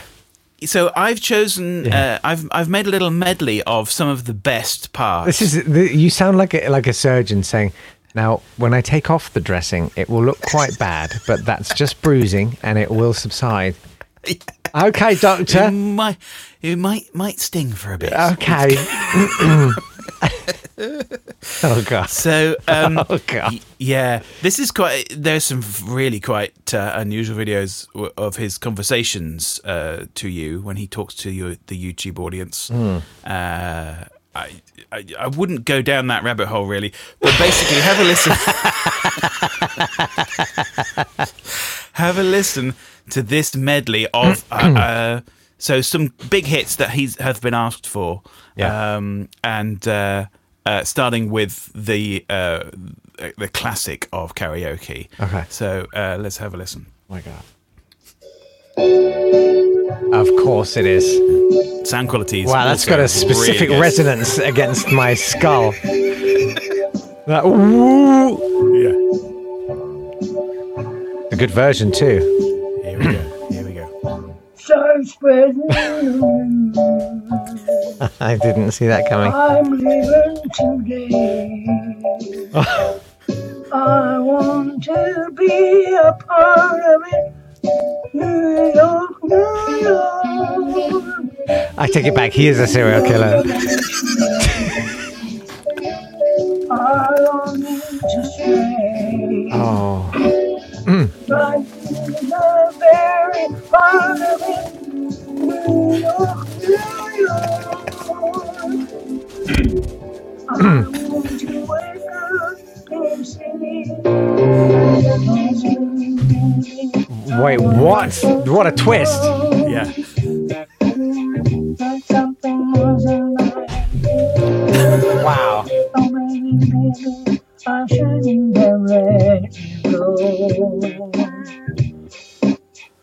so I've chosen. Yeah. Uh, I've I've made a little medley of some of the best parts. This is the, you sound like a, like a surgeon saying, "Now, when I take off the dressing, it will look quite bad, but that's just bruising, and it will subside." Okay, It doctor. might it might might sting for a bit. Okay. oh god. So um, Oh, God. y- yeah, this is quite. There's some really quite uh, unusual videos w- of his conversations uh, to you when he talks to you, the YouTube audience. Hmm. Uh, I, I I wouldn't go down that rabbit hole really, but basically have a listen. have a listen to this medley of uh, uh, so some big hits that he's have been asked for. Yeah. Um, and uh, uh, starting with the uh, the classic of karaoke. Okay. So uh, let's have a listen. Oh my god. Of course it is. Sound quality. is Wow, that's got a specific good. resonance against my skull. That, woo. Yeah. A good version too. Here we go. Here we go. Start spreading. I didn't see that coming. I'm leaving today. I want to be a part of it. New York, New York. I take it back. He is a serial killer. I long to stray. Oh. Mm. Right in the very heart of. New York, New York. I want to wake up and see. Wait, what? What a twist. Yeah. That something was alive. Wow. Oh, baby, baby, I shouldn't let you go.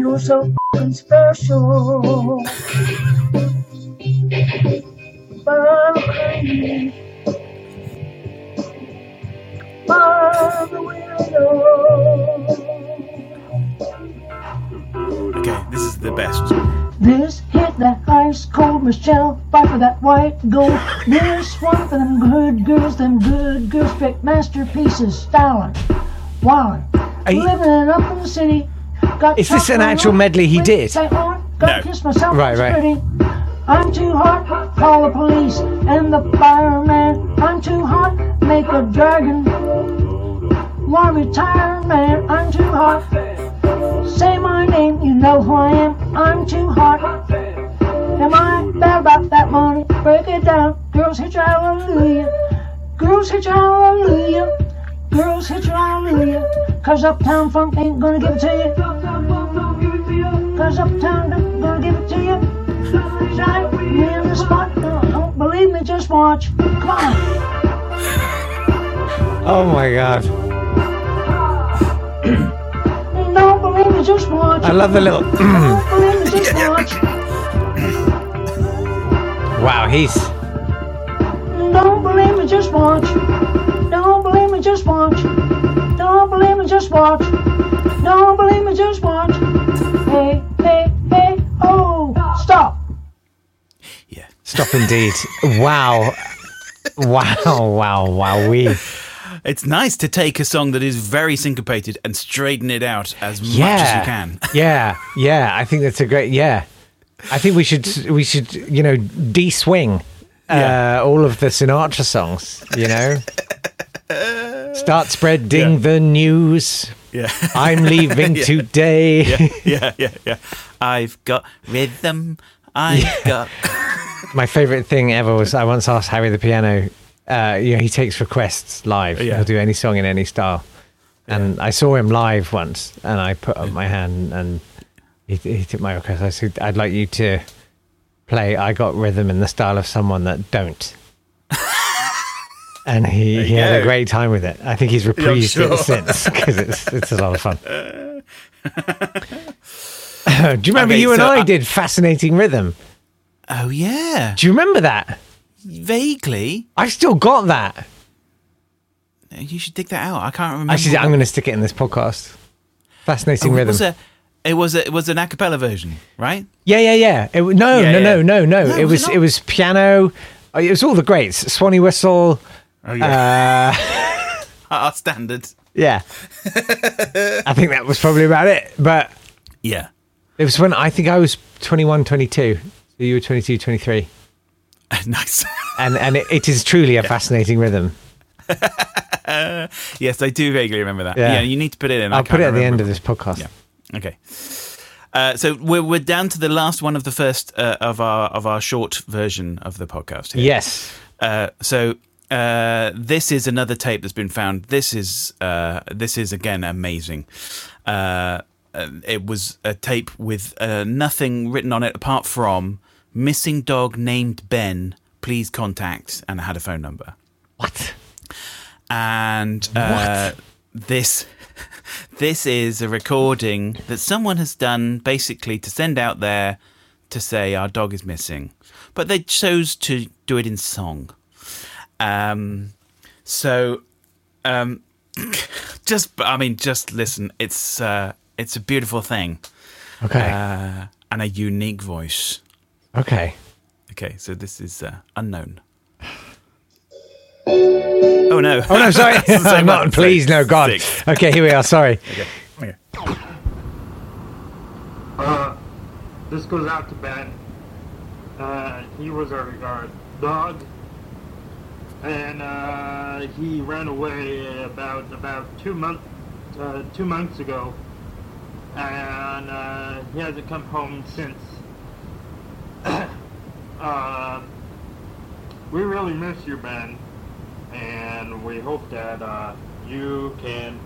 You're so special. But I'm crazy. The weirdo. Okay, this is the best. This hit that ice cold Michelle, fight for that white gold. This one for them good girls, them good girls, straight masterpieces, styling, wildin', Are you- living up in the city. Got Is this an actual medley he did? St. Laurent, Gotta No. Right, right. I'm too hot, call the police and the fireman. I'm too hot, make a dragon. Want retire, man, I'm too hot. Say my name, you know who I am. I'm too hot. Am I bad about that money? Break it down. Girls hit your hallelujah. Girls hit your hallelujah. Girls hit your hallelujah. Cause Uptown Funk ain't gonna give it to you. Cause Uptown ain't gonna give it to you. Shine me in the spot. Uh, don't believe me, just watch. Come on. Oh my god. Don't believe me, just watch. I love the little. Don't believe me, just watch. wow, he's Don't believe me, just watch. Don't believe me, just watch. Don't believe me, just watch. Don't believe me, just watch. Hey, hey, hey, oh, stop. Yeah, stop indeed. Wow. Wow, wow, wow. We. It's nice to take a song that is very syncopated and straighten it out as much as you can. yeah, yeah. I think that's a great. Yeah, I think we should we should you know de-swing uh, Yeah. all of the Sinatra songs. You know, start spreading the news. Yeah. I'm leaving Yeah. today. yeah, yeah, yeah, yeah. I've got rhythm. I've got. My favorite thing ever was I once asked Harry the piano. Uh, you know, he takes requests live. Yeah. He'll do any song in any style. And I saw him live once, and I put up my hand, and he, he took my request. I said, "I'd like you to play I Got Rhythm in the style of someone that don't." And he, he had a great time with it. I think he's reprised sure. it since because it's it's a lot of fun. do you remember Okay, you and so I I- did fascinating rhythm? Oh yeah, Do you remember that? vaguely. I've still got that. You should dig that out. I can't remember. Actually, I'm going to stick it in this podcast. Fascinating Oh, it rhythm. was a. It was a, it was an a cappella version, right? yeah, yeah, yeah. It, no, Yeah, no, no, yeah. no, no, No, It was was it it, was piano. It was all the greats. Swanee whistle. Oh yeah, Uh, our standard. yeah. I think that was probably about it. But Yeah, it was when I think I was 21, 22. So you were 22, 23. nice. And and it, it is truly a fascinating rhythm. yes, I do vaguely remember that. Yeah. Yeah, you need to put it in. I'll put it at the end of this podcast. Yeah. Okay. Uh, so we're we're down to the last one of the first uh, of our of our short version of the podcast. Here. Yes. Uh, so uh, this is another tape that's been found. This is uh, this is again amazing. Uh, uh, it was a tape with uh, nothing written on it apart from missing dog named Ben. Please contact, and had a phone number. What? And uh, this this is a recording that someone has done basically to send out there to say our dog is missing, but they chose to do it in song. Um, so, um, just I mean, just listen. It's uh, it's a beautiful thing. Okay. Uh, and a unique voice. Okay. Okay, so this is uh, unknown. Oh no! Oh no, sorry. That's the same Not, one. please, no, God. Six. Okay, here we are. Sorry. Okay. okay. Uh, this goes out to Ben. Uh, he was our, our dog, and uh, he ran away about about two months uh, two months ago, and uh, he hasn't come home since. uh, we really miss you, Ben, and we hope that uh, you can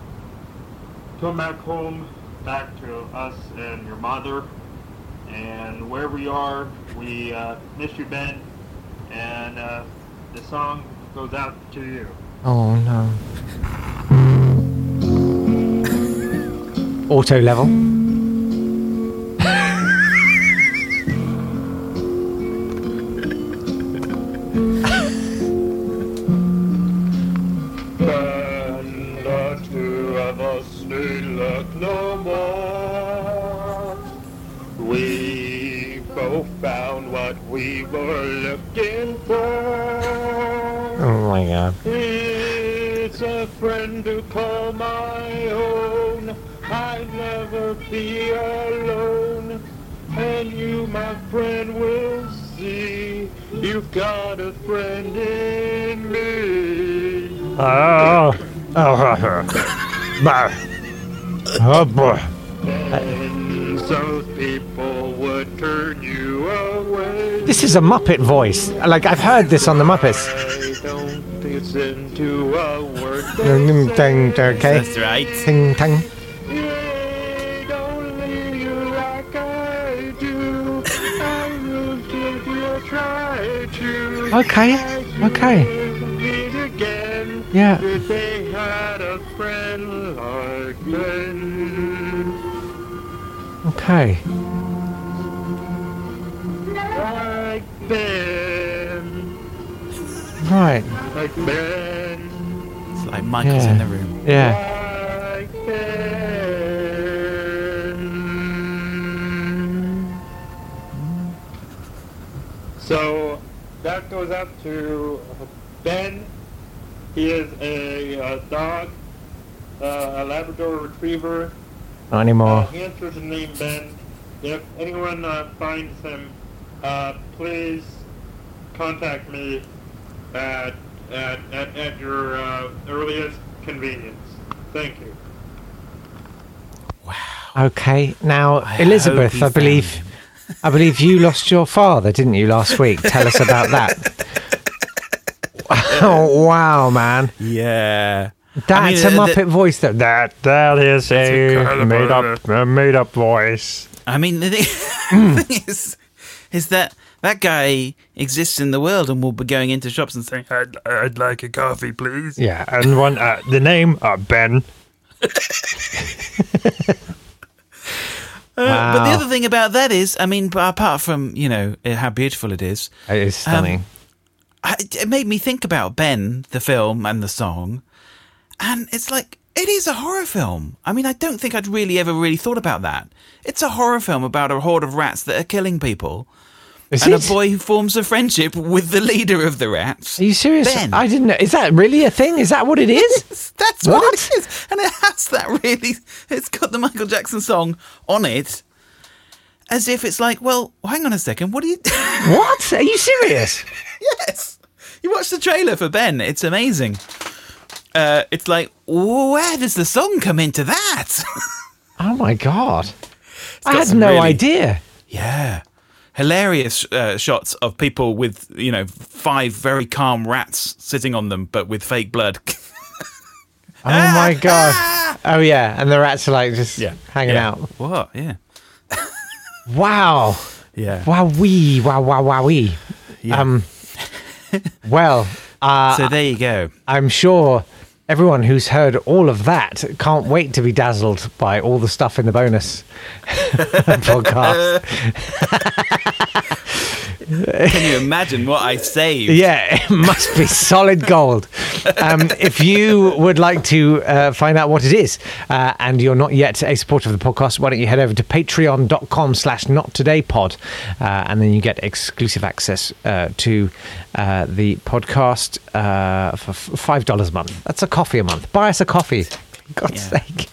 come back home, back to us and your mother, and wherever you are, we uh, miss you, Ben, and uh, the song goes out to you. Oh no. Auto level. And the two of us need look no more. We both found what we were looking for. Oh my god. It's a friend to call my own. I'd never be alone. And you, my friend, will see you've got a friend in me. Oh. Oh. Oh boy. And people would turn you away. This is a Muppet voice. Like I've heard this on the Muppets. Listen to a word they say. Okay. That's right. Ting tang. Don't leave you like I do. I will give you a try to. Okay. Okay. Yeah. If they had a friend like. Okay. Right. Like Ben. It's like Michael's Yeah. in the room. Yeah. Like Ben. So that goes out to Ben. He is a, uh dog, uh, a Labrador Retriever. Not anymore. Uh, he answers the name Ben. If anyone uh, finds him, uh, please contact me at at, at, at your uh, earliest convenience. Thank you. Wow. Okay. Now, I Elizabeth, I believe, I believe you lost your father, didn't you, last week? Tell us about that. oh wow, man! Yeah. That's I mean, a uh, the- Muppet voice. That that that is a made up a made up voice. I mean, the thing, the thing is, is that that guy exists in the world and will be going into shops and saying, "I'd, I'd like a coffee, please." Yeah, and one uh, the name uh, Ben. Uh, But the other thing about that is, I mean, apart from you know uh, how beautiful it is, It is stunning. I, it made me think about Ben, the film and the song, and it's like it is a horror film. I mean, I don't think I'd really ever really thought about that. It's a horror film about a horde of rats that are killing people, Is and it? a boy who forms a friendship with the leader of the rats. Are you serious? Ben. I didn't know. Is that really a thing? Is that what it is? That's what? it is, and it has that really. It's got the Michael Jackson song on it, as if it's like, well, hang on a second, what are you? what? Are you serious? yes, you watch the trailer for Ben. It's amazing. Uh, it's like, where does the song come into that? Oh my god! I had no really- idea. yeah, hilarious uh, shots of people with you know five very calm rats sitting on them, but with fake blood. Oh my god! Oh yeah, and the rats are like just hanging Yeah. out. What? Yeah. Wow! Yeah. Wow wee! Wow wow wow wee! Um. Well, uh, So there you go. I'm sure everyone who's heard all of that can't wait to be dazzled by all the stuff in the bonus podcast. Can you imagine what I saved? Yeah, it must be solid gold. Um, if you would like to uh, find out what it is uh, and you're not yet a supporter of the podcast, why don't you head over to patreon.com slash not today pod uh, and then you get exclusive access uh, to uh, the podcast uh, for f- $5 a month. That's a coffee a month. Buy us a coffee. For God's sake.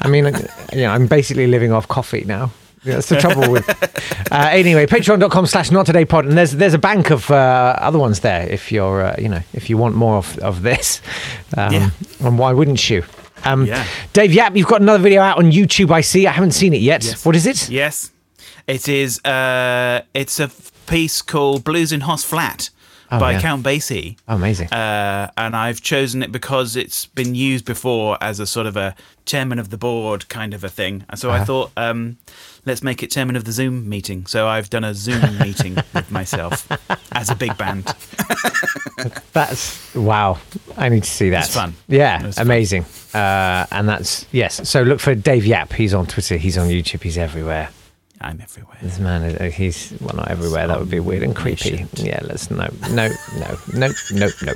I mean, you know, I'm basically living off coffee now. Yeah, That's the trouble with. Uh, anyway, patreon.com slash not today pod. And there's there's a bank of uh, other ones there if you're, uh, you know, if you want more of, of this. Um, Yeah. And why wouldn't you? Um, Yeah. Jake Yapp, you've got another video out on YouTube, I see. I haven't seen it yet. What is it? Yes, it is. Uh, it's a piece called "Blues in Hoss Flat" Oh, by yeah. Count Basie. Oh, amazing. Uh, and I've chosen it because it's been used before as a sort of a chairman of the board kind of a thing. And so I Uh-huh. thought, um, let's make it chairman of the Zoom meeting. So I've done a Zoom meeting with myself as a big band. That's wow. I need to see that. It's fun. Yeah, fun. amazing. Uh, and that's yes. So look for Jake Yapp. He's on Twitter. He's on YouTube. He's everywhere. I'm everywhere. This man, is, uh, he's well, not everywhere. That would be weird and creepy. Yeah, let's no, no, no, no, no, no.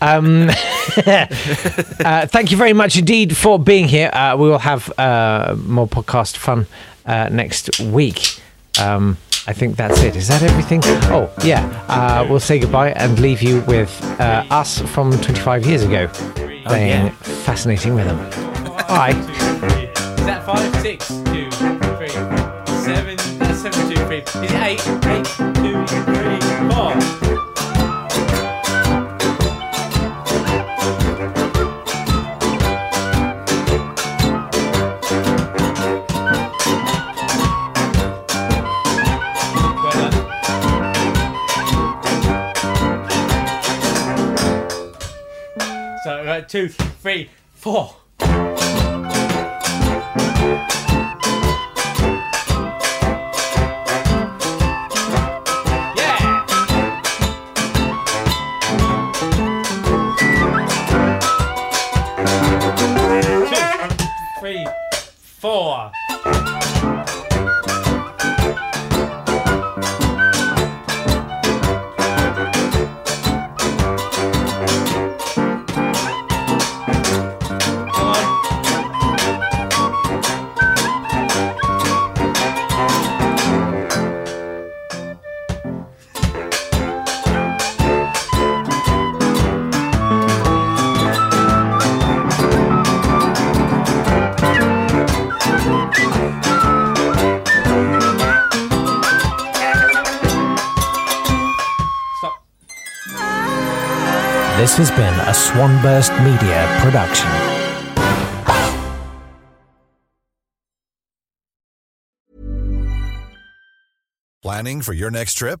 Um, uh, thank you very much indeed for being here. Uh, we will have uh, more podcast fun uh, next week. Um, I think that's it. Is that everything? Oh, yeah. Uh, we'll say goodbye and leave you with uh, us from 25 years ago playing yeah. Fascinating Rhythm. Bye. Is that five, six, seven? That's seven, two, three. Is it eight? Eight, two, three, four. So, uh, two, three, four. Four. Has been a Swanburst Media production. Planning for your next trip?